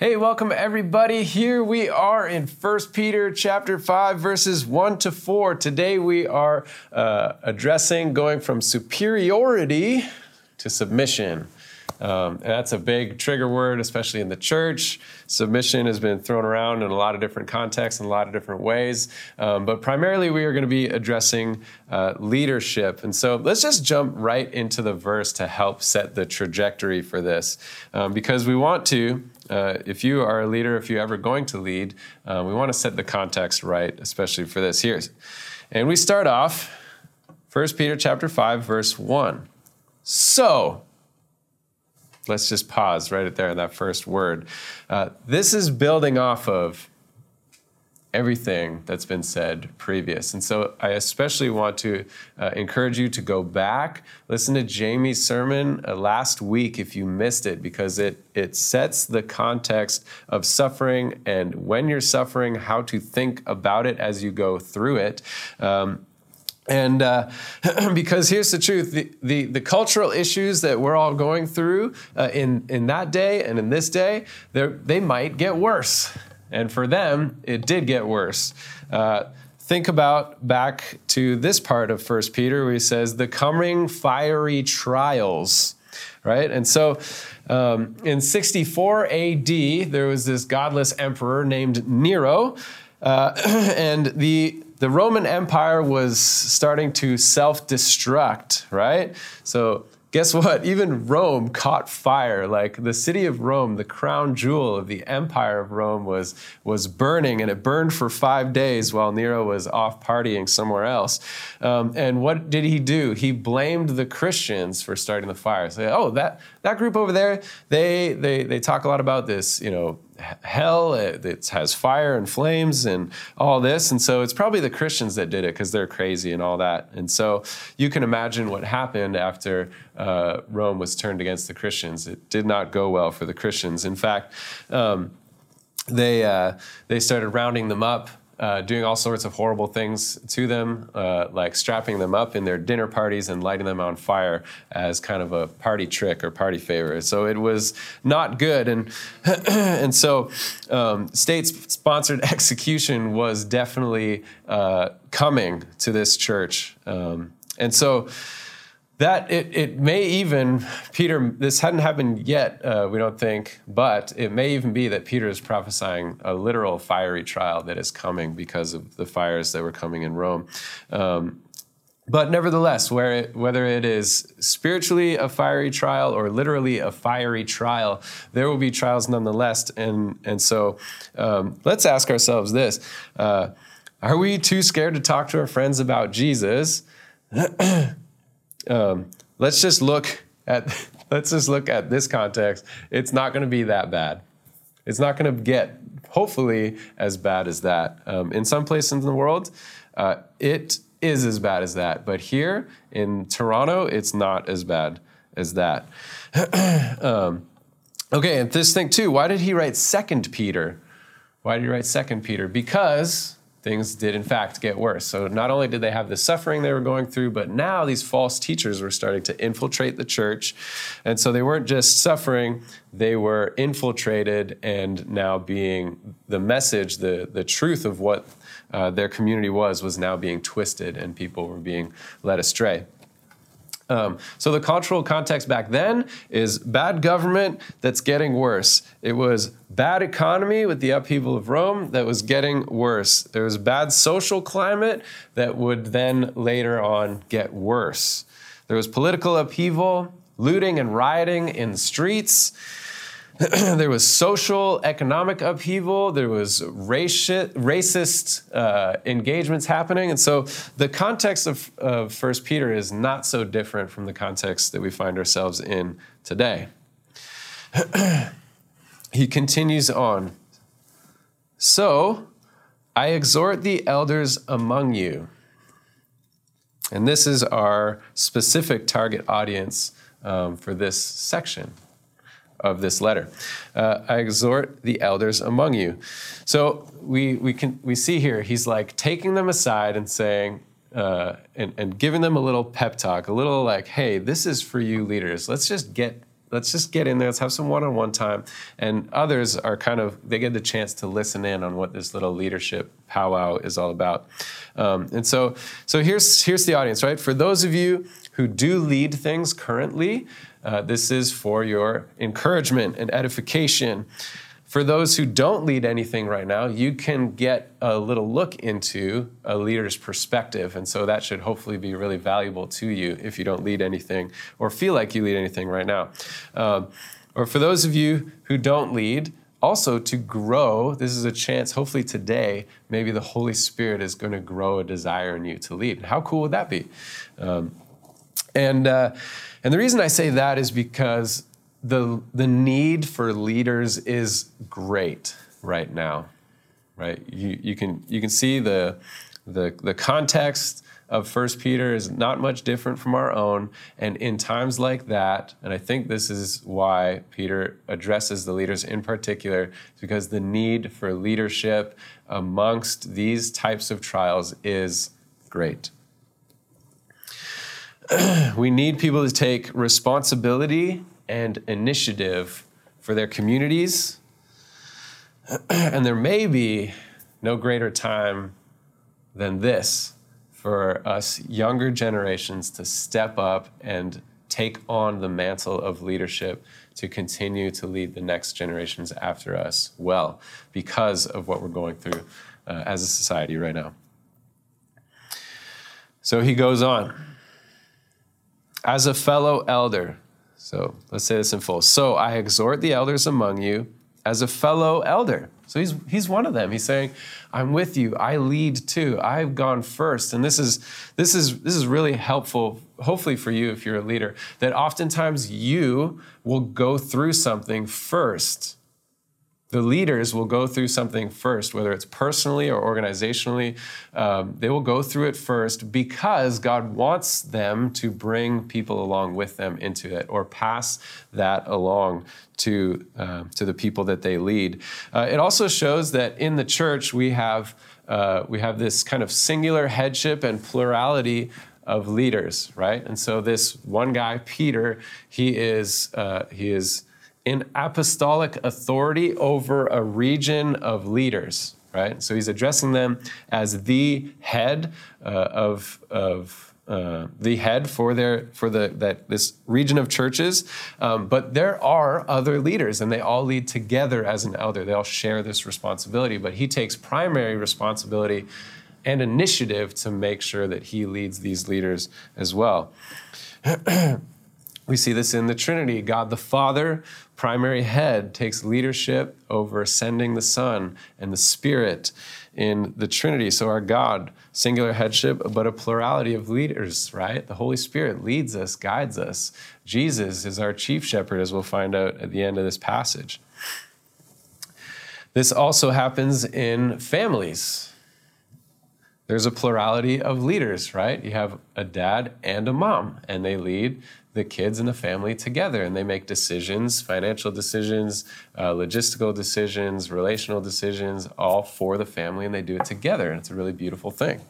Hey, welcome everybody. Here we are in 1 Peter chapter 5 verses 1 to 4. Today we are uh, addressing going from superiority to submission. Um, and that's a big trigger word, especially in the church. Submission has been thrown around in a lot of different contexts in a lot of different ways. Um, but primarily, we are going to be addressing uh, leadership. And so let's just jump right into the verse to help set the trajectory for this. Um, because we want to, uh, if you are a leader, if you're ever going to lead, uh, we want to set the context right, especially for this here. And we start off 1 Peter chapter 5, verse 1. So, let's just pause right there in that first word. Uh, this is building off of everything that's been said previous. And so I especially want to uh, encourage you to go back, listen to Jamie's sermon uh, last week if you missed it, because it, it sets the context of suffering and when you're suffering, how to think about it as you go through it. Um, and uh, because here's the truth the, the, the, cultural issues that we're all going through uh, in, in that day and in this day, they they might get worse. And for them, it did get worse. Uh, think about back to this part of First Peter where he says, the coming fiery trials, right? And so um, in 64 AD, there was this godless emperor named Nero. Uh, and the the Roman Empire was starting to self destruct, right? So guess what? Even Rome caught fire. Like the city of Rome, the crown jewel of the empire of Rome, was, was burning, and it burned for five days while Nero was off partying somewhere else. Um, and what did he do? He blamed the Christians for starting the fire. Say, oh, that, that group over there, they, they, they talk a lot about this, you know, hell, it, has fire and flames and all this. And so it's probably the Christians that did it because they're crazy and all that. And so you can imagine what happened after uh, Rome was turned against the Christians. It did not go well for the Christians. In fact, um, they, uh, they started rounding them up uh, doing all sorts of horrible things to them, uh, like strapping them up in their dinner parties and lighting them on fire as kind of a party trick or party favor. So it was not good, and and so um, state-sponsored execution was definitely uh, coming to this church, um, and so that it, it may even peter this hadn't happened yet uh, we don't think but it may even be that peter is prophesying a literal fiery trial that is coming because of the fires that were coming in rome. Um, but nevertheless it, whether it is spiritually a fiery trial or literally a fiery trial there will be trials nonetheless. And, and so um, let's ask ourselves this. Uh, are we too scared to talk to our friends about jesus um, let's just look at let's just look at this context. It's not going to be that bad. It's not going to get hopefully as bad as that. Um, in some places in the world, uh, it is as bad as that. But here in Toronto, it's not as bad as that. um, okay, and this thing too. Why did he write Second Peter? Why did he write Second Peter? Because things did in fact get worse. So not only did they have the suffering they were going through, but now these false teachers were starting to infiltrate the church. And so they weren't just suffering, they were infiltrated and now being the message, the, the truth of what uh, their community was, was now being twisted and people were being led astray. Um, so the cultural context back then is bad government that's getting worse. It was bad economy with the upheaval of Rome that was getting worse. There was bad social climate that would then later on get worse. There was political upheaval, looting and rioting in streets. there was social, economic upheaval. There was raci- racist uh, engagements happening. And so the context of, of 1 Peter is not so different from the context that we find ourselves in today. he continues on. So I exhort the elders among you. And this is our specific target audience um, for this section of this letter. Uh, I exhort the elders among you. So we, we, can, we see here, he's like taking them aside and saying, uh, and, and giving them a little pep talk, a little like, hey, this is for you leaders. Let's just get let's just get in there. Let's have some one-on-one time. And others are kind of they get the chance to listen in on what this little leadership powwow is all about. Um, and so, so here's here's the audience, right? For those of you who do lead things currently, uh, this is for your encouragement and edification. For those who don't lead anything right now, you can get a little look into a leader's perspective. And so that should hopefully be really valuable to you if you don't lead anything or feel like you lead anything right now. Um, or for those of you who don't lead, also to grow, this is a chance, hopefully today, maybe the Holy Spirit is going to grow a desire in you to lead. How cool would that be? Um, and, uh, and the reason I say that is because the, the need for leaders is great right now, right? You, you, can, you can see the, the, the context of First Peter is not much different from our own. And in times like that, and I think this is why Peter addresses the leaders in particular, because the need for leadership amongst these types of trials is great. we need people to take responsibility and initiative for their communities. and there may be no greater time than this for us younger generations to step up and take on the mantle of leadership to continue to lead the next generations after us well because of what we're going through uh, as a society right now. So he goes on. As a fellow elder, so let's say this in full. So I exhort the elders among you as a fellow elder. So he's, he's one of them. He's saying, I'm with you. I lead too. I've gone first. And this is, this is, this is really helpful, hopefully for you if you're a leader, that oftentimes you will go through something first the leaders will go through something first, whether it's personally or organizationally. Um, they will go through it first because God wants them to bring people along with them into it or pass that along to, uh, to the people that they lead. Uh, it also shows that in the church we have, uh, we have this kind of singular headship and plurality of leaders, right? And so this one guy, Peter, he is, uh, he is in apostolic authority over a region of leaders, right? So he's addressing them as the head uh, of, of uh, the head for their for the that this region of churches, um, but there are other leaders, and they all lead together as an elder. They all share this responsibility, but he takes primary responsibility and initiative to make sure that he leads these leaders as well. we see this in the Trinity. God the Father primary head takes leadership over sending the Son and the Spirit in the Trinity. So, our God, singular headship, but a plurality of leaders, right? The Holy Spirit leads us, guides us. Jesus is our chief shepherd, as we'll find out at the end of this passage. This also happens in families. There's a plurality of leaders, right? You have a dad and a mom, and they lead the kids and the family together and they make decisions financial decisions uh, logistical decisions relational decisions all for the family and they do it together and it's a really beautiful thing.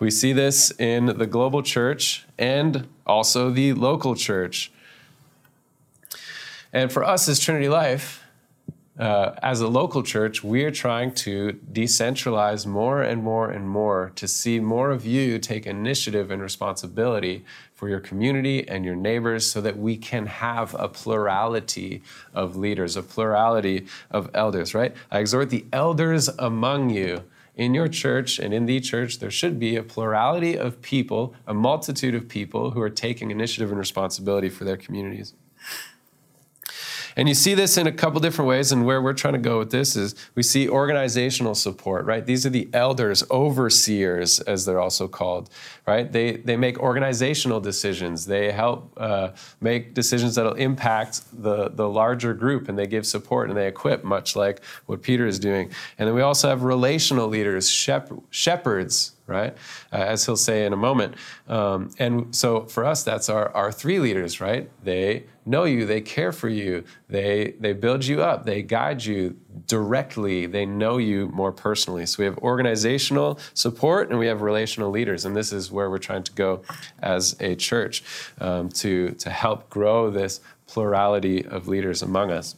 We see this in the global church and also the local church. And for us as trinity life uh, as a local church, we are trying to decentralize more and more and more to see more of you take initiative and responsibility for your community and your neighbors so that we can have a plurality of leaders, a plurality of elders, right? I exhort the elders among you. In your church and in the church, there should be a plurality of people, a multitude of people who are taking initiative and responsibility for their communities. And you see this in a couple different ways. And where we're trying to go with this is we see organizational support, right? These are the elders, overseers, as they're also called, right? They, they make organizational decisions. They help uh, make decisions that'll impact the, the larger group and they give support and they equip, much like what Peter is doing. And then we also have relational leaders, shep- shepherds, right? Uh, as he'll say in a moment. Um, and so for us, that's our, our three leaders, right? They know you, they care for you, they, they build you up, they guide you directly, they know you more personally. So we have organizational support and we have relational leaders. And this is where we're trying to go as a church um, to, to help grow this plurality of leaders among us.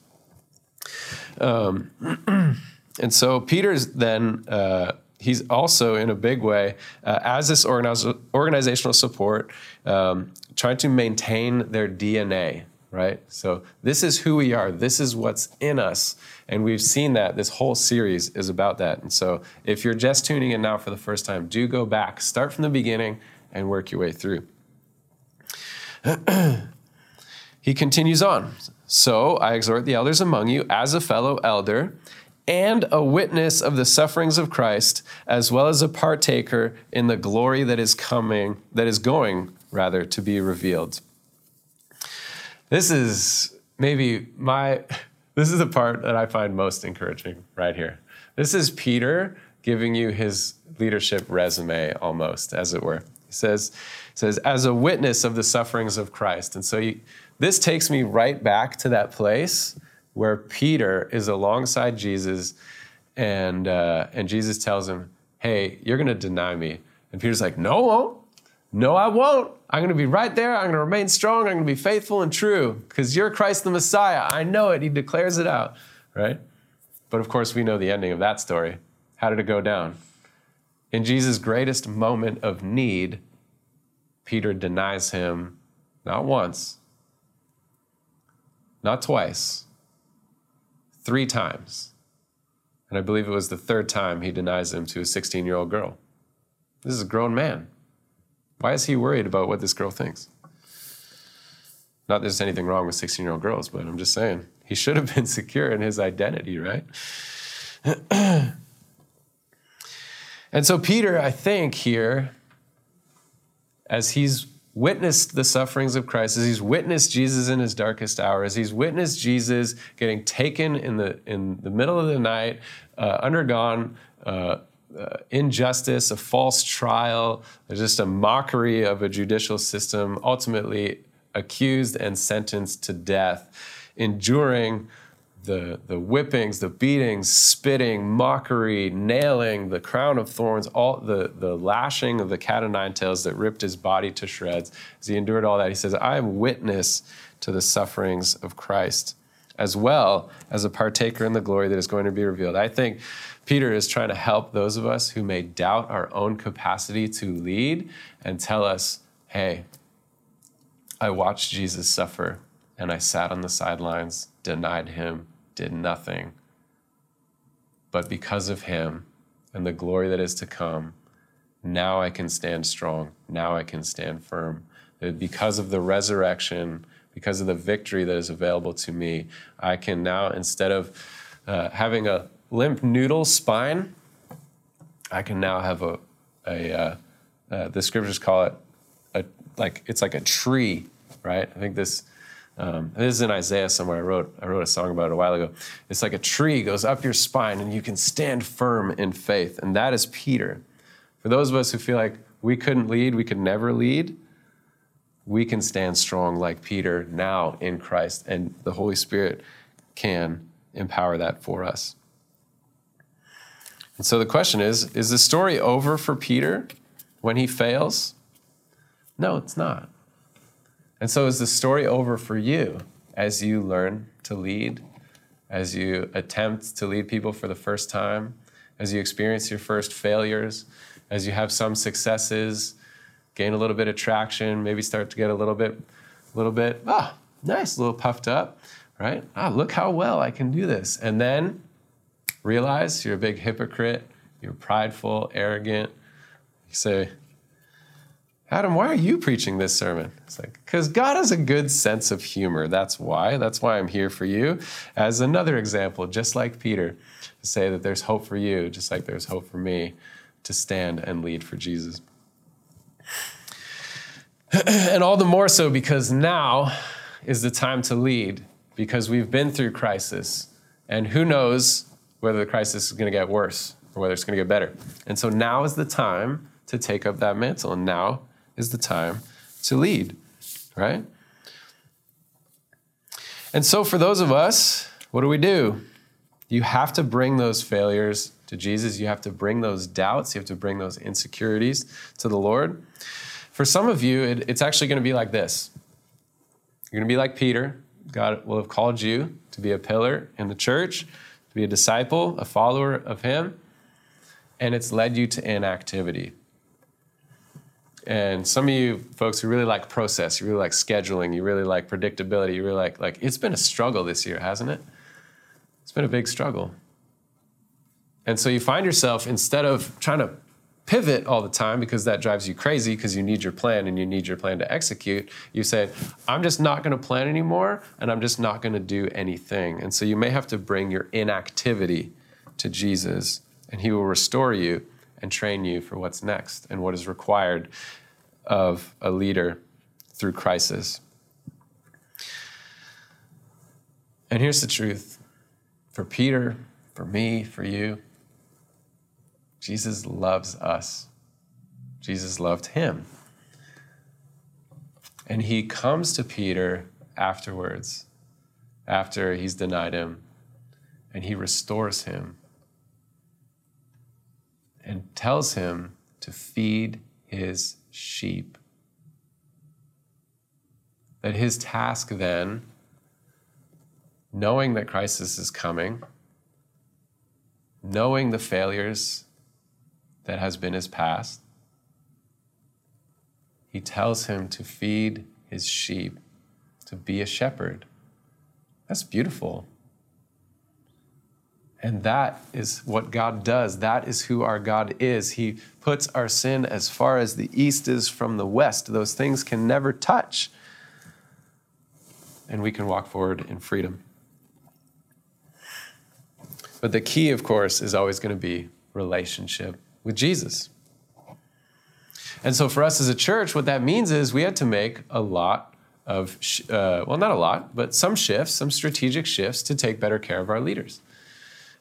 Um, and so Peter's then, uh, he's also in a big way, uh, as this organiz- organizational support, um, trying to maintain their DNA, right? So this is who we are, this is what's in us. And we've seen that this whole series is about that. And so if you're just tuning in now for the first time, do go back, start from the beginning, and work your way through. he continues on. So I exhort the elders among you as a fellow elder and a witness of the sufferings of Christ, as well as a partaker in the glory that is coming, that is going, rather, to be revealed. This is maybe my, this is the part that I find most encouraging right here. This is Peter giving you his leadership resume almost, as it were. He says, says, as a witness of the sufferings of Christ. And so this takes me right back to that place where Peter is alongside Jesus, and, uh, and Jesus tells him, Hey, you're to deny me. And Peter's like, No, I won't. No, I won't. I'm to be right there. I'm to remain strong. I'm to be faithful and true because you're Christ the Messiah. I know it. He declares it out, right? But of course, we know the ending of that story. How did it go down? In Jesus' greatest moment of need, Peter denies him not once, not twice, three times. And I believe it was the third time he denies him to a 16 year old girl. This is a grown man. Why is he worried about what this girl thinks? Not that there's anything wrong with 16 year old girls, but I'm just saying he should have been secure in his identity, right? and so, Peter, I think here, as he's witnessed the sufferings of Christ, as he's witnessed Jesus in his darkest hour, as he's witnessed Jesus getting taken in the, in the middle of the night, uh, undergone uh, uh, injustice, a false trial, just a mockery of a judicial system, ultimately accused and sentenced to death, enduring the, the whippings, the beatings, spitting, mockery, nailing, the crown of thorns, all the, the lashing of the cat o' nine tails that ripped his body to shreds. As he endured all that, he says, I am witness to the sufferings of Christ, as well as a partaker in the glory that is going to be revealed. I think Peter is trying to help those of us who may doubt our own capacity to lead and tell us, hey, I watched Jesus suffer and I sat on the sidelines, denied him, did nothing. But because of him and the glory that is to come, now I can stand strong. Now I can stand firm. Because of the resurrection, because of the victory that is available to me, I can now, instead of uh, having a limp noodle spine, I can now have a, a uh, uh, the scriptures call it a, like, it's like a tree, right? I think this um, this is in Isaiah somewhere. I wrote I wrote a song about it a while ago. It's like a tree goes up your spine, and you can stand firm in faith, and that is Peter. For those of us who feel like we couldn't lead, we could never lead, we can stand strong like Peter now in Christ, and the Holy Spirit can empower that for us. And so the question is is the story over for Peter when he fails? No, it's not. And so, is the story over for you as you learn to lead, as you attempt to lead people for the first time, as you experience your first failures, as you have some successes, gain a little bit of traction, maybe start to get a little bit, a little bit, ah, nice, a little puffed up, right? Ah, look how well I can do this. And then realize you're a big hypocrite, you're prideful, arrogant. You say, Adam, why are you preaching this sermon? It's like, because God has a good sense of humor. That's why. That's why I'm here for you. As another example, just like Peter, to say that there's hope for you, just like there's hope for me to stand and lead for Jesus. and all the more so because now is the time to lead, because we've been through crisis. And who knows whether the crisis is going to get worse or whether it's going to get better. And so now is the time to take up that mantle. And now is the time to lead, right? And so, for those of us, what do we do? You have to bring those failures to Jesus. You have to bring those doubts. You have to bring those insecurities to the Lord. For some of you, it, it's actually going to be like this you're going to be like Peter, God will have called you to be a pillar in the church, to be a disciple, a follower of Him, and it's led you to inactivity. And some of you folks who really like process, you really like scheduling, you really like predictability, you really like like it's been a struggle this year, hasn't it? It's been a big struggle. And so you find yourself instead of trying to pivot all the time because that drives you crazy because you need your plan and you need your plan to execute, you say, I'm just not going to plan anymore and I'm just not going to do anything. And so you may have to bring your inactivity to Jesus and he will restore you and train you for what's next and what is required of a leader through crisis. And here's the truth for Peter, for me, for you Jesus loves us. Jesus loved him. And he comes to Peter afterwards, after he's denied him, and he restores him and tells him to feed his sheep. That his task then, knowing that crisis is coming, knowing the failures that has been his past, he tells him to feed his sheep, to be a shepherd. That's beautiful. And that is what God does. That is who our God is. He puts our sin as far as the east is from the west. Those things can never touch. And we can walk forward in freedom. But the key, of course, is always going to be relationship with Jesus. And so for us as a church, what that means is we had to make a lot of, uh, well, not a lot, but some shifts, some strategic shifts to take better care of our leaders.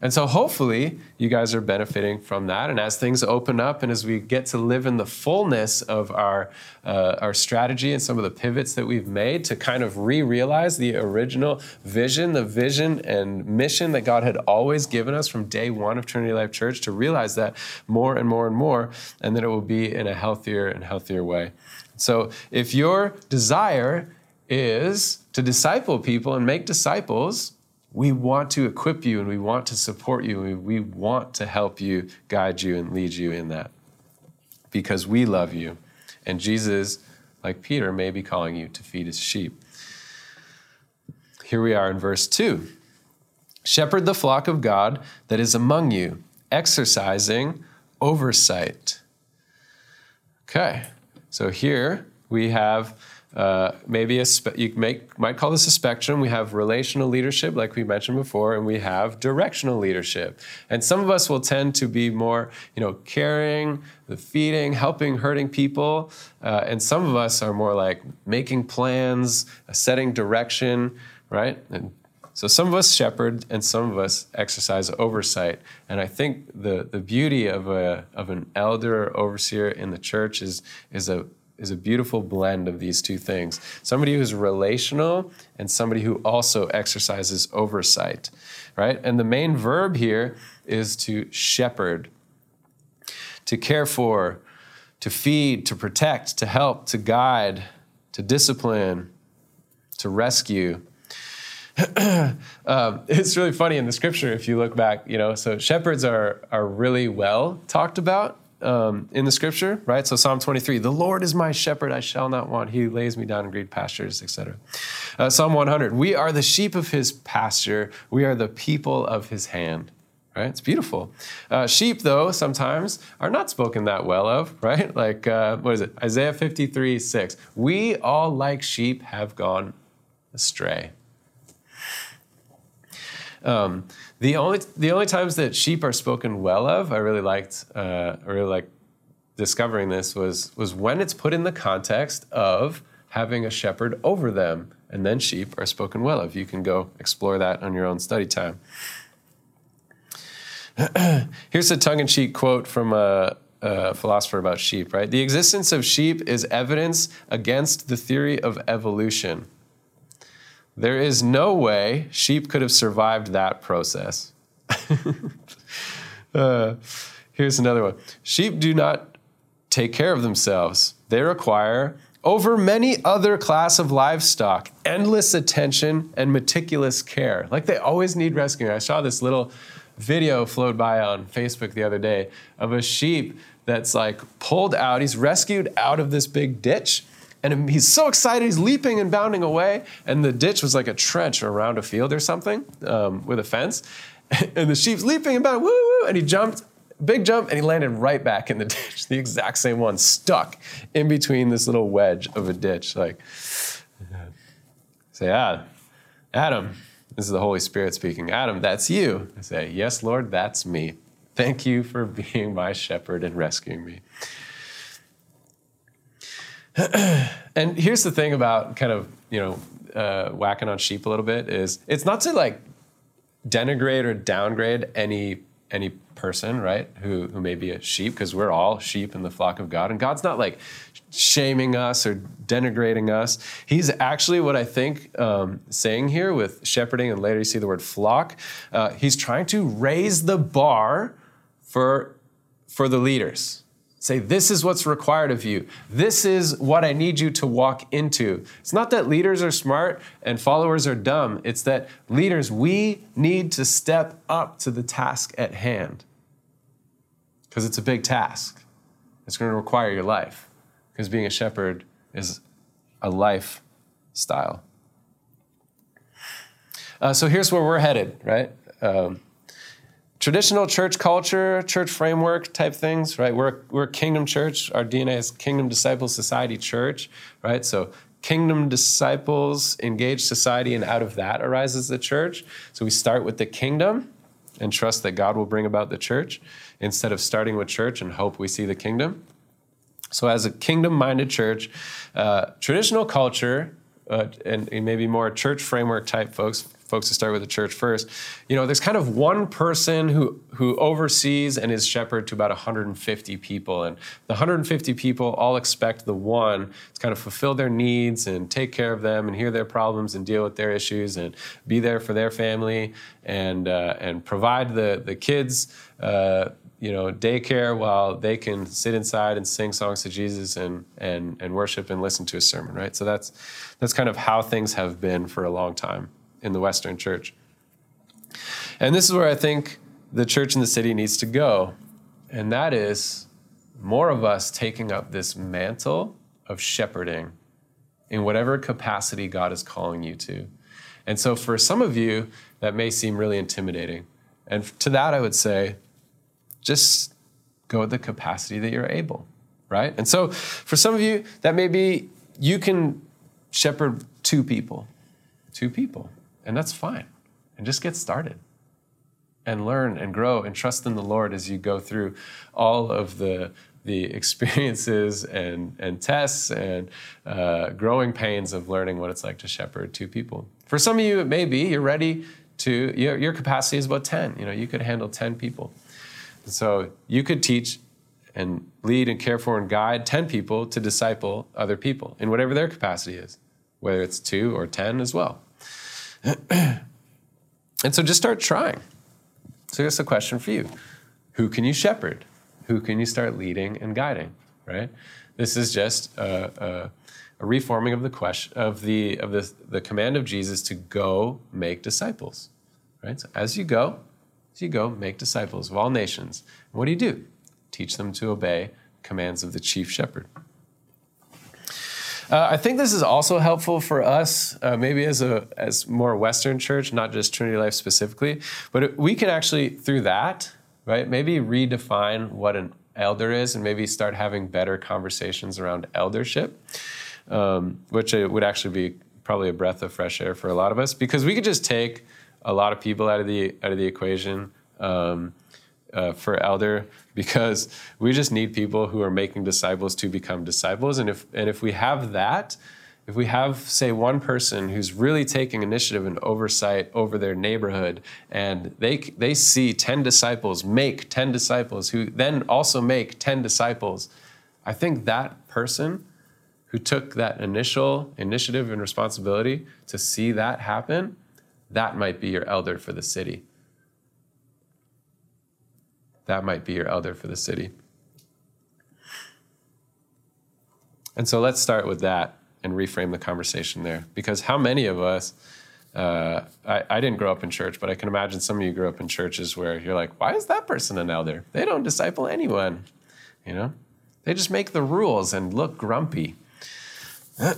And so hopefully you guys are benefiting from that. And as things open up and as we get to live in the fullness of our, uh, our strategy and some of the pivots that we've made to kind of re realize the original vision, the vision and mission that God had always given us from day one of Trinity Life Church, to realize that more and more and more, and that it will be in a healthier and healthier way. So if your desire is to disciple people and make disciples, we want to equip you and we want to support you and we want to help you, guide you, and lead you in that because we love you. And Jesus, like Peter, may be calling you to feed his sheep. Here we are in verse 2 Shepherd the flock of God that is among you, exercising oversight. Okay, so here we have uh, maybe a you make, might call this a spectrum. We have relational leadership, like we mentioned before, and we have directional leadership. And some of us will tend to be more, you know, caring, the feeding, helping, hurting people, uh, and some of us are more like making plans, setting direction, right? And so some of us shepherd, and some of us exercise oversight. And I think the the beauty of a of an elder or overseer in the church is is a is a beautiful blend of these two things somebody who's relational and somebody who also exercises oversight, right? And the main verb here is to shepherd, to care for, to feed, to protect, to help, to guide, to discipline, to rescue. um, it's really funny in the scripture if you look back, you know. So shepherds are are really well talked about um, in the scripture, right? So Psalm 23, the Lord is my shepherd, I shall not want. He lays me down in green pastures, etc. Uh, Psalm 100, we are the sheep of his pasture. We are the people of his hand. Right? It's beautiful. Uh, sheep, though, sometimes are not spoken that well of, right? Like, uh, what is it? Isaiah 53, 6. We all, like sheep, have gone astray. Um, the only the only times that sheep are spoken well of, I really liked. Uh, I really like discovering this was was when it's put in the context of having a shepherd over them, and then sheep are spoken well of. You can go explore that on your own study time. Here's a tongue-in-cheek quote from a, a philosopher about sheep. Right, the existence of sheep is evidence against the theory of evolution. There is no way sheep could have survived that process. uh, here's another one Sheep do not take care of themselves, they require over many other class of livestock, endless attention and meticulous care. Like they always need rescuing. I saw this little video float by on Facebook the other day of a sheep that's like pulled out. He's rescued out of this big ditch. And he's so excited, he's leaping and bounding away. And the ditch was like a trench around a field or something um, with a fence. And the sheep's leaping and bounding, woo, woo. And he jumped big jump, and he landed right back in the ditch, the exact same one, stuck in between this little wedge of a ditch. Like, say, ah, Adam, this is the Holy Spirit speaking. Adam, that's you. I say, yes, Lord, that's me. Thank you for being my shepherd and rescuing me. and here's the thing about kind of, you know, uh, whacking on sheep a little bit is it's not to like denigrate or downgrade any any person, right, who, who may be a sheep, because we're all sheep in the flock of God. And God's not like shaming us or denigrating us. He's actually what I think um, saying here with shepherding, and later you see the word flock. Uh, he's trying to raise the bar for, for the leaders. Say, this is what's required of you. This is what I need you to walk into. It's not that leaders are smart and followers are dumb. It's that leaders, we need to step up to the task at hand. Because it's a big task. It's going to require your life. Because being a shepherd is a lifestyle. Uh, so here's where we're headed, right? Um, traditional church culture, church framework type things, right? We're, we're kingdom church. Our DNA is Kingdom Disciples Society Church, right? So kingdom disciples engage society, and out of that arises the church. So we start with the kingdom and trust that God will bring about the church instead of starting with church and hope we see the kingdom. So, as a kingdom minded church, uh, traditional culture, uh, and maybe more church framework type folks folks to start with the church first, you know, there's kind of one person who who oversees and is shepherd to about 150 people, and the 150 people all expect the one to kind of fulfill their needs and take care of them and hear their problems and deal with their issues and be there for their family and uh, and provide the the kids. Uh, you know, daycare while they can sit inside and sing songs to Jesus and, and, and worship and listen to a sermon, right? So that's, that's kind of how things have been for a long time in the Western church. And this is where I think the church in the city needs to go, and that is more of us taking up this mantle of shepherding in whatever capacity God is calling you to. And so for some of you, that may seem really intimidating. And to that, I would say, just go at the capacity that you're able, right? And so for some of you, that may be you can shepherd two people, two people. And that's fine. And just get started and learn and grow and trust in the Lord as you go through all of the, the experiences and, and tests and uh, growing pains of learning what it's like to shepherd two people. For some of you, it may be you're ready to, your, your capacity is about 10. You know, you could handle 10 people. And so you could teach and lead and care for and guide 10 people to disciple other people in whatever their capacity is, whether it's two or 10 as well. and so just start trying. So here's a question for you Who can you shepherd? Who can you start leading and guiding? Right? This is just a, a, a reforming of the question of the of the, the command of Jesus to go make disciples. Right? So as you go, as you go, make disciples of all nations. what do you do? Teach them to obey commands of the chief shepherd. Uh, I think this is also helpful for us, uh, maybe as a as more Western church, not just Trinity Life specifically, but we can actually through that, right? Maybe redefine what an elder is, and maybe start having better conversations around eldership, um, which would actually be probably a breath of fresh air for a lot of us, because we could just take a lot of people out of the out of the equation. Um, uh, for elder because we just need people who are making disciples to become disciples. And if and if we have that if we have say one person who's really taking initiative and oversight over their neighborhood and they they see 10 disciples make 10 disciples who then also make 10 disciples i think that person who took that initial initiative and responsibility to see that happen that might be your elder for the city that might be your elder for the city. And so let's start with that and reframe the conversation there. Because how many of us, uh, I, I, didn't grow up in church, but I can imagine some of you grew up in churches where you're like, why is that person an elder? They don't disciple anyone. You know, they just make the rules and look grumpy.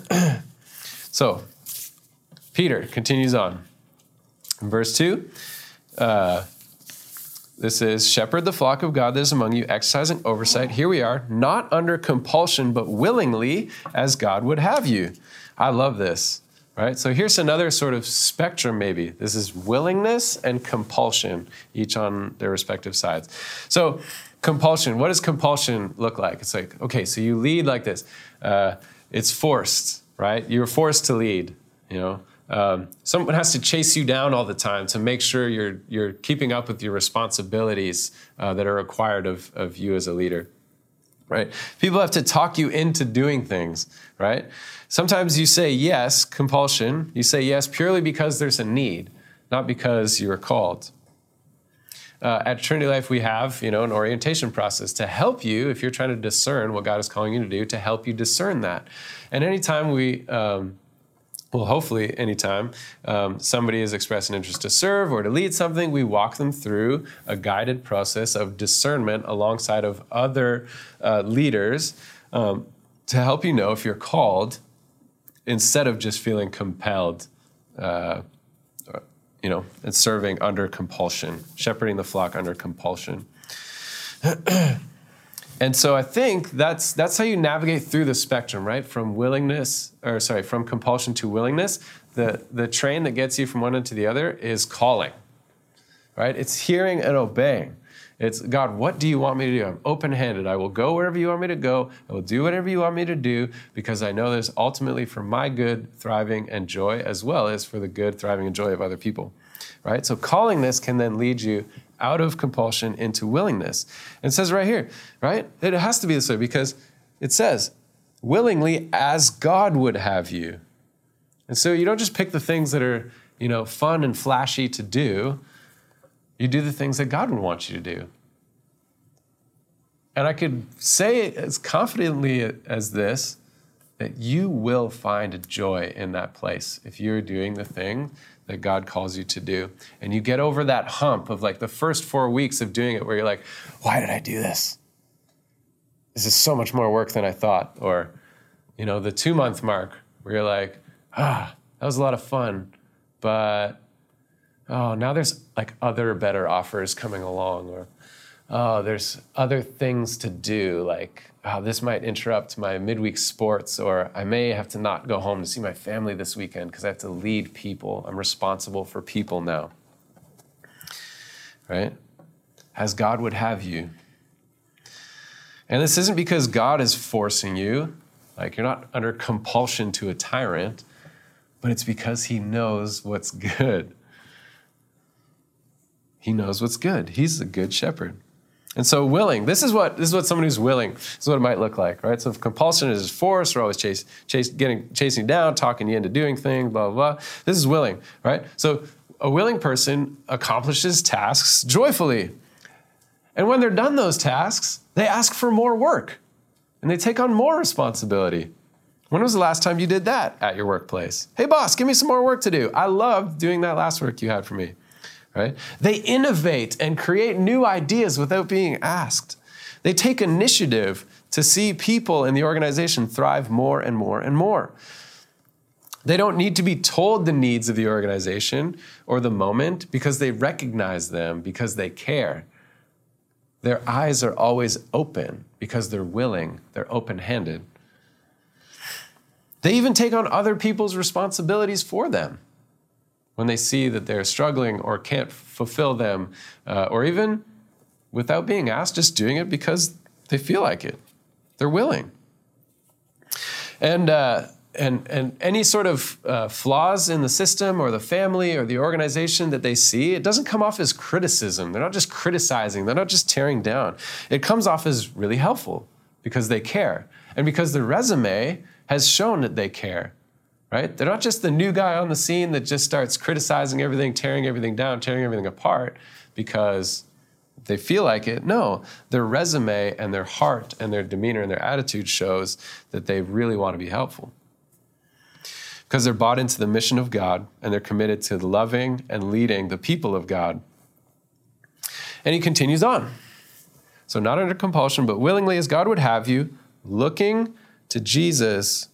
so, Peter continues on. In verse 2, uh, this is shepherd the flock of God that is among you, exercising oversight. Here we are, not under compulsion, but willingly, as God would have you. I love this, right? So here's another sort of spectrum, maybe. This is willingness and compulsion, each on their respective sides. So, compulsion, what does compulsion look like? It's like, okay, so you lead like this. Uh, it's forced, right? You're forced to lead, you know? Um, someone has to chase you down all the time to make sure you're, you're keeping up with your responsibilities uh, that are required of, of you as a leader. Right? People have to talk you into doing things, right? Sometimes you say yes, compulsion. You say yes purely because there's a need, not because you're called. Uh, at Trinity Life, we have you know an orientation process to help you if you're trying to discern what God is calling you to do, to help you discern that. And anytime we um, well, hopefully, anytime um, somebody has expressed an interest to serve or to lead something, we walk them through a guided process of discernment alongside of other uh, leaders um, to help you know if you're called instead of just feeling compelled, uh, you know, and serving under compulsion, shepherding the flock under compulsion. And so I think that's that's how you navigate through the spectrum, right? From willingness, or sorry, from compulsion to willingness. The the train that gets you from one end to the other is calling, right? It's hearing and obeying. It's God, what do you want me to do? I'm open handed. I will go wherever you want me to go. I will do whatever you want me to do because I know there's ultimately for my good, thriving, and joy, as well as for the good, thriving, and joy of other people. Right? So calling this can then lead you out of compulsion into willingness. And it says right here, right? It has to be this way because it says, willingly as God would have you. And so you don't just pick the things that are, you know, fun and flashy to do. You do the things that God would want you to do. And I could say as confidently as this that you will find joy in that place if you're doing the thing that God calls you to do. And you get over that hump of like the first four weeks of doing it where you're like, why did I do this? This is so much more work than I thought. Or, you know, the two month mark where you're like, ah, that was a lot of fun, but oh, now there's like other better offers coming along. Or, oh, there's other things to do, like oh, this might interrupt my midweek sports, or I may have to not go home to see my family this weekend because I have to lead people. I'm responsible for people now. Right? As God would have you. And this isn't because God is forcing you, like you're not under compulsion to a tyrant, but it's because He knows what's good. He knows what's good. He's a good shepherd. And so willing, this is what this is what someone who's willing, this is what it might look like, right? So if compulsion is force, we're always chase, chase, getting chasing down, talking you into doing things, blah, blah, blah. This is willing, right? So a willing person accomplishes tasks joyfully. And when they're done those tasks, they ask for more work and they take on more responsibility. When was the last time you did that at your workplace? Hey, boss, give me some more work to do. I loved doing that last work you had for me right? They innovate and create new ideas without being asked. They take initiative to see people in the organization thrive more and more and more. They don't need to be told the needs of the organization or the moment because they recognize them, because they care. Their eyes are always open because they're willing, they're open handed. They even take on other people's responsibilities for them when they see that they're struggling or can't fulfill them, uh, or even without being asked, just doing it because they feel like it. They're willing. And, uh, and, and any sort of uh, flaws in the system or the family or the organization that they see, it doesn't come off as criticism. They're not just criticizing, they're not just tearing down. It comes off as really helpful because they care. And because the resume has shown that they care right? They're not just the new guy on the scene that just starts criticizing everything, tearing everything down, tearing everything apart because they feel like it. No, their resume and their heart and their demeanor and their attitude shows that they really want to be helpful. Because they're bought into the mission of God and they're committed to loving and leading the people of God. And he continues on. So, not under compulsion, but willingly as God would have you, looking to Jesus.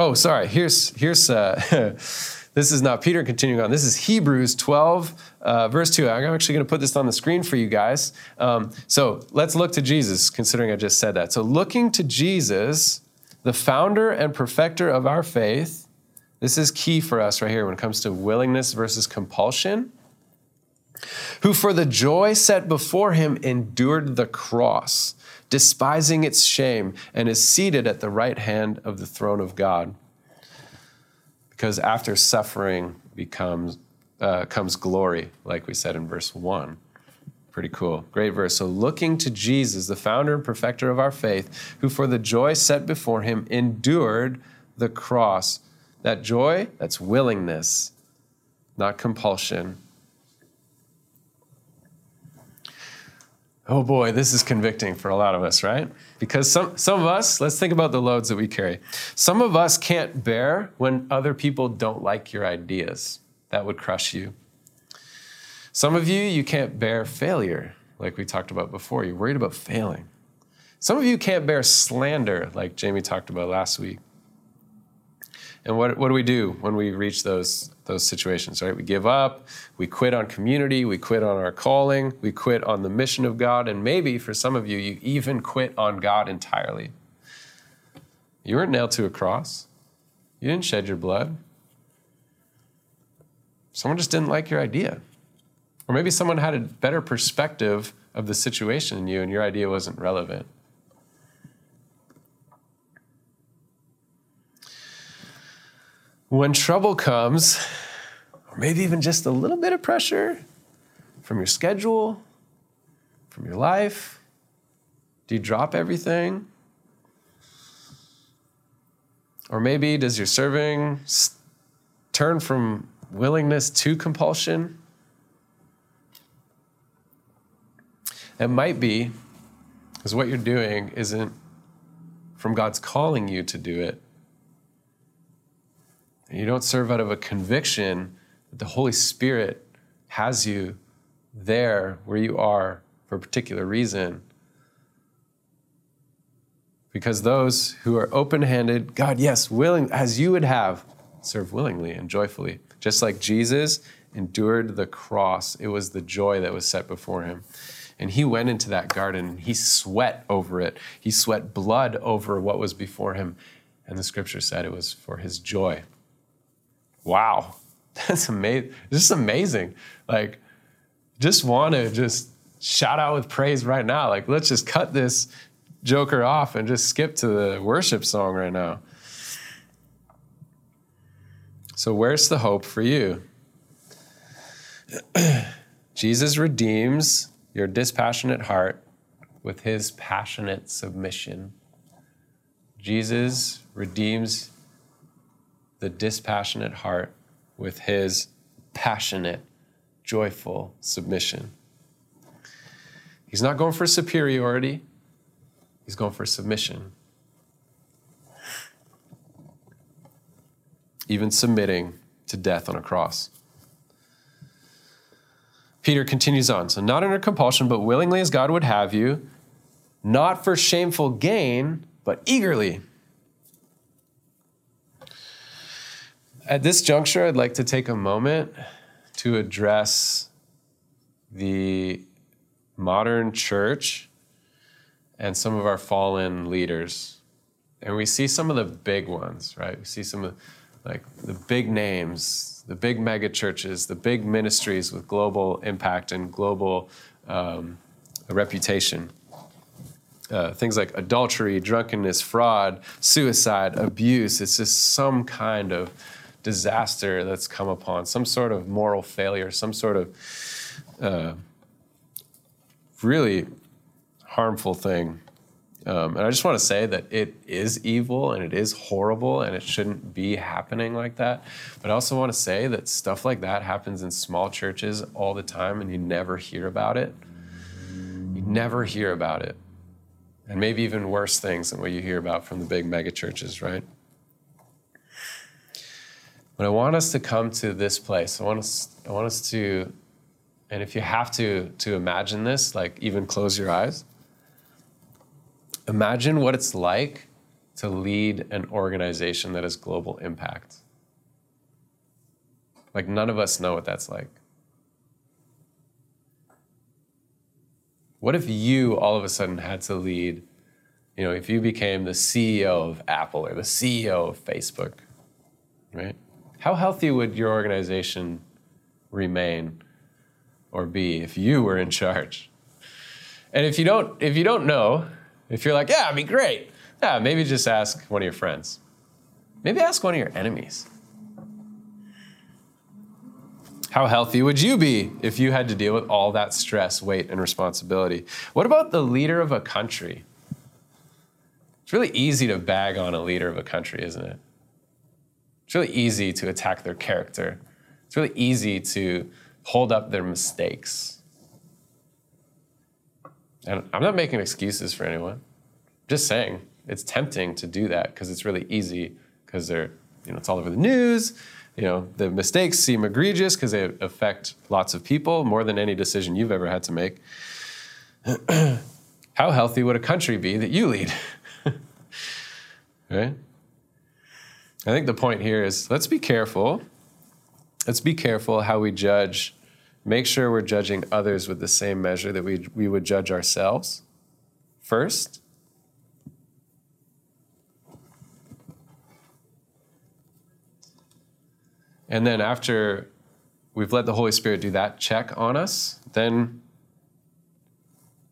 Oh, sorry. Here's here's uh, this is not Peter continuing on. This is Hebrews 12, uh, verse 2. I'm actually going to put this on the screen for you guys. Um, so let's look to Jesus, considering I just said that. So, looking to Jesus, the founder and perfecter of our faith, this is key for us right here when it comes to willingness versus compulsion who for the joy set before him endured the cross, despising its shame, and is seated at the right hand of the throne of God. Because after suffering becomes, uh, comes glory, like we said in verse 1. Pretty cool. Great verse. So, looking to Jesus, the founder and perfecter of our faith, who for the joy set before him endured the cross. That joy, that's willingness, not compulsion Oh boy, this is convicting for a lot of us, right? Because some, some of us, let's think about the loads that we carry. Some of us can't bear when other people don't like your ideas. That would crush you. Some of you, you can't bear failure, like we talked about before. You're worried about failing. Some of you can't bear slander, like Jamie talked about last week. And what, what do we do when we reach those, those situations, right? We give up, we quit on community, we quit on our calling, we quit on the mission of God, and maybe for some of you, you even quit on God entirely. You weren't nailed to a cross, you didn't shed your blood. Someone just didn't like your idea. Or maybe someone had a better perspective of the situation than you, and your idea wasn't relevant. When trouble comes, or maybe even just a little bit of pressure from your schedule, from your life, do you drop everything? Or maybe does your serving turn from willingness to compulsion? It might be because what you're doing isn't from God's calling you to do it, and you don't serve out of a conviction that the Holy Spirit has you there where you are for a particular reason. Because those who are open handed, God, yes, willing, as you would have, serve willingly and joyfully. Just like Jesus endured the cross, it was the joy that was set before him. And he went into that garden, he sweat over it, he sweat blood over what was before him. And the scripture said it was for his joy wow, that's amazing. Just amazing. Like, just want to just shout out with praise right now. Like, let's just cut this joker off and just skip to the worship song right now. So, where's the hope for you? Jesus redeems your dispassionate heart with his passionate submission. Jesus redeems the dispassionate heart with his passionate, joyful submission. He's not going for superiority, he's going for submission. Even submitting to death on a cross. Peter continues on. So, not under compulsion, but willingly as God would have you, not for shameful gain, but eagerly At this juncture, I'd like to take a moment to address the modern church and some of our fallen leaders. And we see some of the big ones, right? We see some of like the big names, the big mega churches, the big ministries with global impact and global um, reputation. Uh, things like adultery, drunkenness, fraud, suicide, abuse. It's just some kind of disaster that's come upon, some sort of moral failure, some sort of uh, really harmful thing. Um, and I just want to say that it is evil and it is horrible and it shouldn't be happening like that. But I also want to say that stuff like that happens in small churches all the time and you never hear about it. You never hear about it. And maybe even worse things than what you hear about from the big mega churches, right? But I want us to come to this place. I want us, I want us to, and if you have to, to imagine this, like even close your eyes. Imagine what it's like to lead an organization that has global impact. Like none of us know what that's like. What if you all of a sudden had to lead, you know, if you became the CEO of Apple or the CEO of Facebook, right? How healthy would your organization remain or be if you were in charge? And if you don't, if you don't know, if you're like, yeah, it'd be great, yeah, maybe just ask one of your friends. Maybe ask one of your enemies. How healthy would you be if you had to deal with all that stress, weight, and responsibility? What about the leader of a country? It's really easy to bag on a leader of a country, isn't it? It's really easy to attack their character. It's really easy to hold up their mistakes. And I'm not making excuses for anyone. Just saying, it's tempting to do that because it's really easy because they're, you know, it's all over the news you know, the mistakes seem egregious because they affect lots of people more than any decision you've ever had to make. How healthy would a country be that you lead? right? I think the point here is let's be careful. Let's be careful how we judge. Make sure we're judging others with the same measure that we, we would judge ourselves first. And then after we've let the Holy Spirit do that check on us, then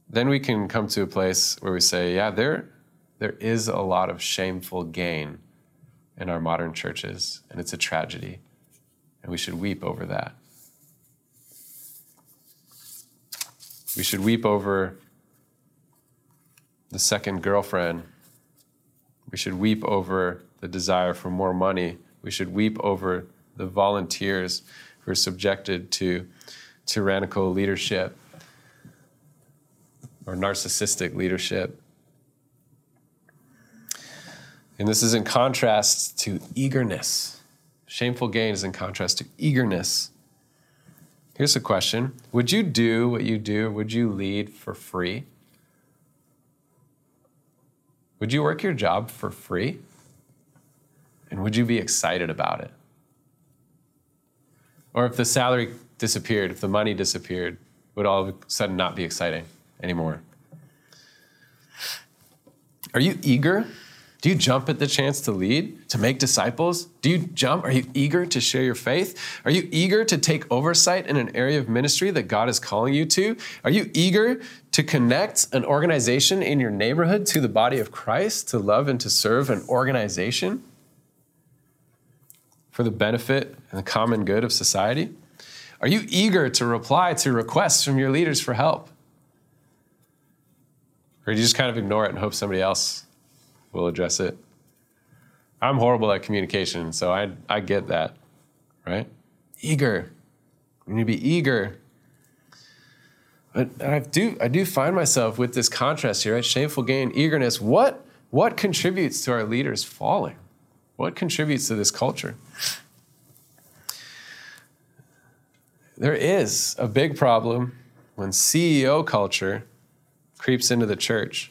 then we can come to a place where we say, yeah, there there is a lot of shameful gain in our modern churches, and it's a tragedy. And we should weep over that. We should weep over the second girlfriend. We should weep over the desire for more money. We should weep over the volunteers who are subjected to tyrannical leadership or narcissistic leadership. And this is in contrast to eagerness. Shameful gain is in contrast to eagerness. Here's a question Would you do what you do? Would you lead for free? Would you work your job for free? And would you be excited about it? Or if the salary disappeared, if the money disappeared, would all of a sudden not be exciting anymore? Are you eager? Do you jump at the chance to lead, to make disciples? Do you jump? Are you eager to share your faith? Are you eager to take oversight in an area of ministry that God is calling you to? Are you eager to connect an organization in your neighborhood to the body of Christ, to love and to serve an organization? for the benefit and the common good of society? Are you eager to reply to requests from your leaders for help? Or do you just kind of ignore it and hope somebody else will address it? I'm horrible at communication, so I, I get that, right? Eager. We need to be eager. But I do, I do find myself with this contrast here, right? Shameful gain, eagerness. What, what contributes to our leaders falling? What contributes to this culture? There is a big problem when CEO culture creeps into the church.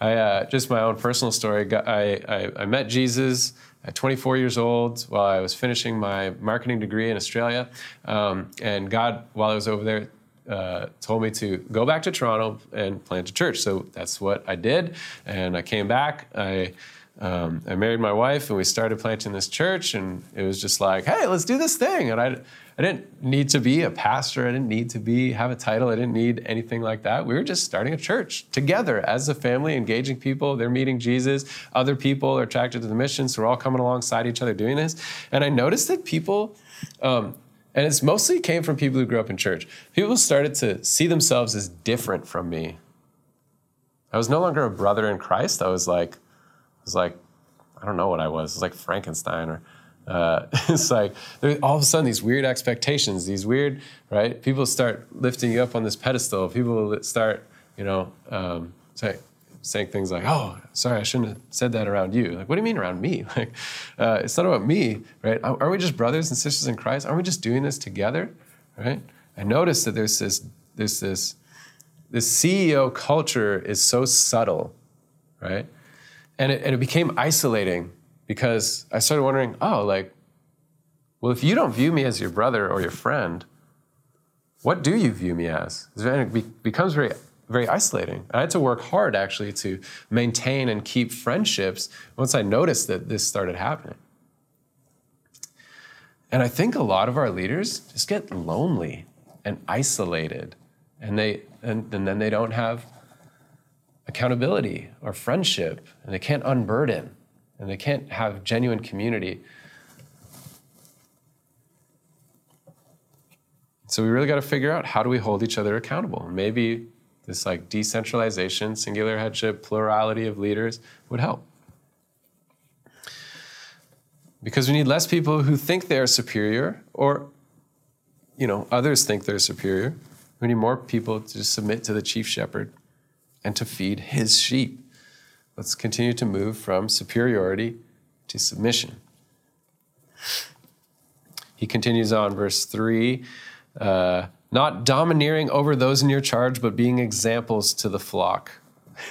I uh, just my own personal story. I, I, I, met Jesus at 24 years old while I was finishing my marketing degree in Australia, um, and God, while I was over there, uh, told me to go back to Toronto and plant a church. So that's what I did, and I came back. I um, I married my wife and we started planting this church, and it was just like, hey, let's do this thing. And I, I didn't need to be a pastor. I didn't need to be have a title. I didn't need anything like that. We were just starting a church together as a family, engaging people. They're meeting Jesus. Other people are attracted to the mission, so we're all coming alongside each other doing this. And I noticed that people, um, and it's mostly came from people who grew up in church. People started to see themselves as different from me. I was no longer a brother in Christ. I was like I was like, I don't know what I was. It was like Frankenstein or Uh, it's like all of a sudden these weird expectations, these weird, right? People start lifting you up on this pedestal. People start, you know, um, say, saying things like, "Oh, sorry, I shouldn't have said that around you." Like, what do you mean around me? Like, uh, it's not about me, right? Are we just brothers and sisters in Christ? Aren't we just doing this together, right? I noticed that there's this, there's this, this CEO culture is so subtle, right? And it, and it became isolating because I started wondering, oh, like, well, if you don't view me as your brother or your friend, what do you view me as? And It becomes very, very isolating. I had to work hard actually to maintain and keep friendships once I noticed that this started happening. And I think a lot of our leaders just get lonely and isolated, and they and, and then they don't have accountability or friendship, and they can't unburden and they can't have genuine community. So we really got to figure out how do we hold each other accountable. Maybe this like decentralization, singular headship, plurality of leaders would help. Because we need less people who think they're superior or you know, others think they're superior. We need more people to submit to the chief shepherd and to feed his sheep. Let's continue to move from superiority to submission. He continues on, verse 3 uh, not domineering over those in your charge, but being examples to the flock.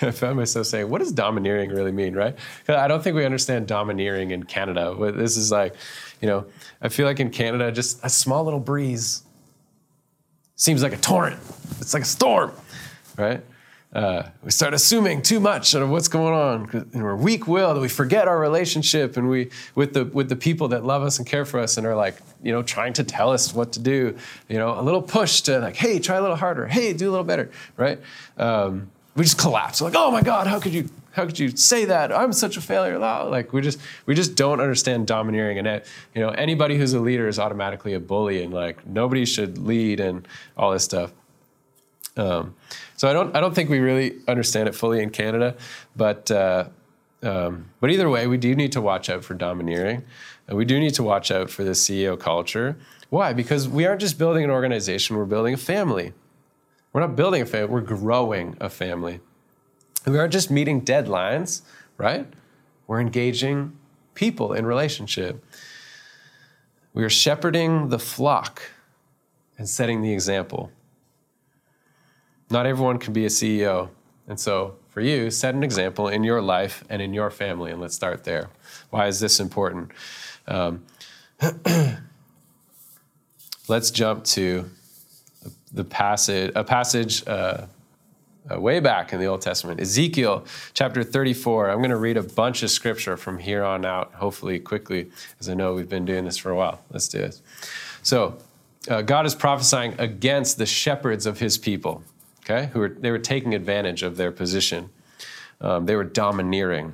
I found myself saying, what does domineering really mean, right? I don't think we understand domineering in Canada. This is like, you know, I feel like in Canada, just a small little breeze seems like a torrent. It's like a storm, right? Uh, we start assuming too much of what's going on. And we're weak-willed. and We forget our relationship, and we with the with the people that love us and care for us, and are like, you know, trying to tell us what to do. You know, a little push to like, hey, try a little harder. Hey, do a little better. Right? Um, we just collapse. We're like, oh my God, how could you? How could you say that? I'm such a failure. Like we just we just don't understand domineering, and you know, anybody who's a leader is automatically a bully, and like nobody should lead and all this stuff. Um, so I don't I don't think we really understand it fully in Canada, but uh, um, but either way, we do need to watch out for domineering, and we do need to watch out for the CEO culture. Why? Because we aren't just building an organization; we're building a family. We're not building a family; we're growing a family. And we aren't just meeting deadlines, right? We're engaging people in relationship. We are shepherding the flock and setting the example. Not everyone can be a CEO. And so, for you, set an example in your life and in your family. And let's start there. Why is this important? Um, let's jump to the passage, a passage uh, uh, way back in the Old Testament, Ezekiel chapter 34. I'm going to read a bunch of scripture from here on out, hopefully quickly, as I know we've been doing this for a while. Let's do it. So, uh, God is prophesying against the shepherds of his people okay, who were, they were taking advantage of their position. Um, they were domineering.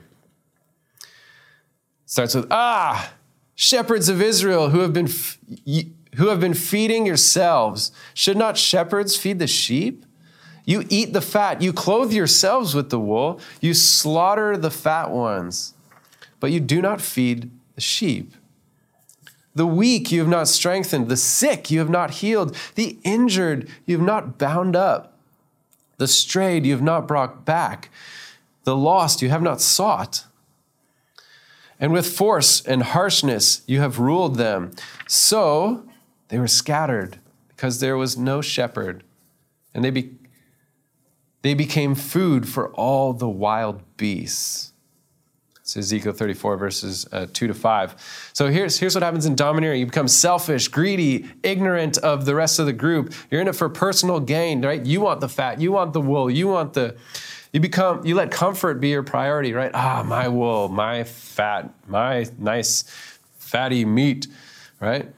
Starts with, ah, shepherds of Israel who have been, who have been feeding yourselves. Should not shepherds feed the sheep? You eat the fat, you clothe yourselves with the wool, you slaughter the fat ones, but you do not feed the sheep. The weak you have not strengthened, the sick you have not healed, the injured you have not bound up the strayed you have not brought back, the lost you have not sought. And with force and harshness you have ruled them. So they were scattered because there was no shepherd. And they, be, they became food for all the wild beasts. It's Ezekiel 34, verses uh, 2 to 5. So here's, here's what happens in domineering you become selfish, greedy, ignorant of the rest of the group. You're in it for personal gain, right? You want the fat, you want the wool, you want the. You become, you let comfort be your priority, right? Ah, my wool, my fat, my nice fatty meat, right?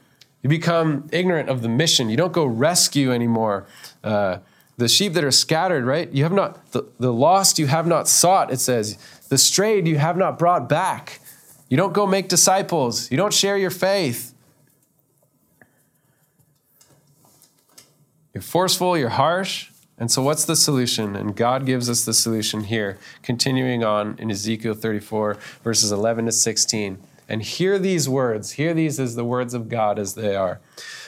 You become ignorant of the mission. You don't go rescue anymore. Uh, the sheep that are scattered, right? You have not, the, the lost you have not sought, it says. The strayed you have not brought back. You don't go make disciples. You don't share your faith. You're forceful, you're harsh. And so, what's the solution? And God gives us the solution here, continuing on in Ezekiel 34, verses 11 to 16. And hear these words, hear these as the words of God as they are.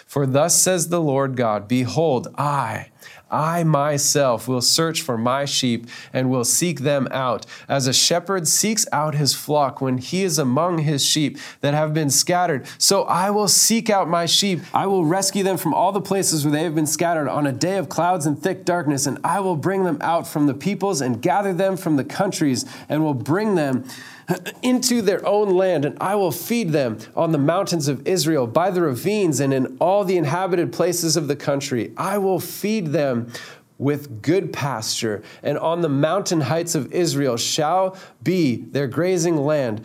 For thus says the Lord God Behold, I, I myself will search for my sheep and will seek them out, as a shepherd seeks out his flock when he is among his sheep that have been scattered. So I will seek out my sheep. I will rescue them from all the places where they have been scattered on a day of clouds and thick darkness, and I will bring them out from the peoples and gather them from the countries and will bring them into their own land, and I will feed them on the mountains of Israel, by the ravines, and in all the inhabited places of the country. I will feed them with good pasture, and on the mountain heights of Israel shall be their grazing land.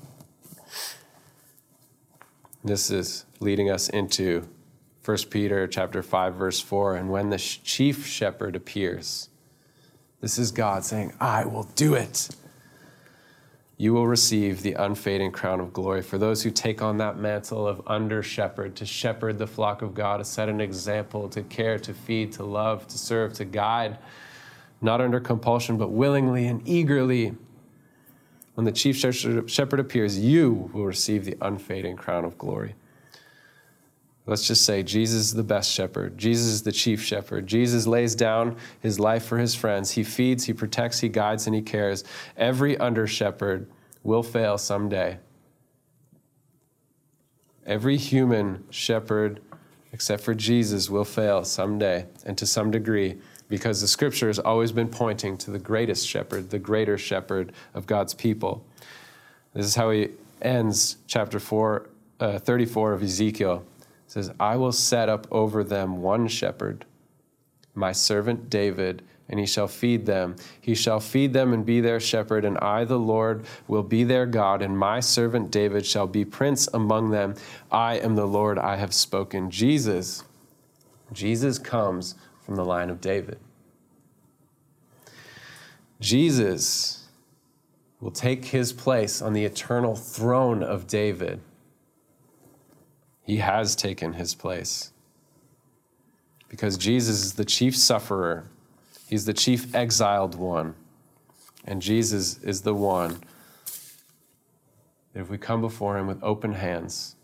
This is leading us into 1 Peter chapter 5 verse 4 and when the chief shepherd appears this is God saying I will do it. You will receive the unfading crown of glory. For those who take on that mantle of under shepherd to shepherd the flock of God to set an example to care to feed to love to serve to guide not under compulsion but willingly and eagerly when the chief shepherd appears, you will receive the unfading crown of glory. Let's just say Jesus is the best shepherd. Jesus is the chief shepherd. Jesus lays down his life for his friends. He feeds, he protects, he guides, and he cares. Every under shepherd will fail someday. Every human shepherd, except for Jesus, will fail someday and to some degree because the scripture has always been pointing to the greatest shepherd, the greater shepherd of God's people. This is how he ends chapter 4, uh, 34 of Ezekiel. Says, I will set up over them one shepherd, my servant David, and he shall feed them. He shall feed them and be their shepherd, and I, the Lord, will be their God, and my servant David shall be prince among them. I am the Lord, I have spoken. Jesus, Jesus comes from the line of David. Jesus will take his place on the eternal throne of David. He has taken his place because Jesus is the chief sufferer, he's the chief exiled one, and Jesus is the one that if we come before him with open hands,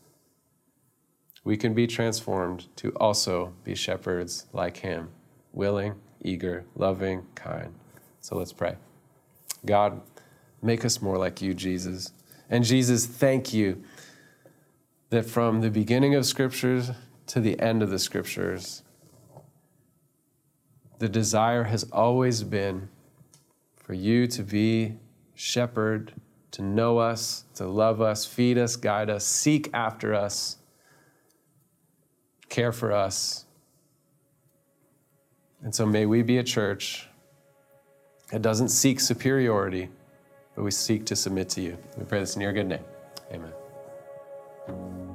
we can be transformed to also be shepherds like him willing, eager, loving, kind. So let's pray. God, make us more like you, Jesus. And Jesus, thank you that from the beginning of scriptures to the end of the scriptures, the desire has always been for you to be shepherd, to know us, to love us, feed us, guide us, seek after us, care for us. And so may we be a church that doesn't seek superiority, but we seek to submit to you. We pray this in your good name. Amen.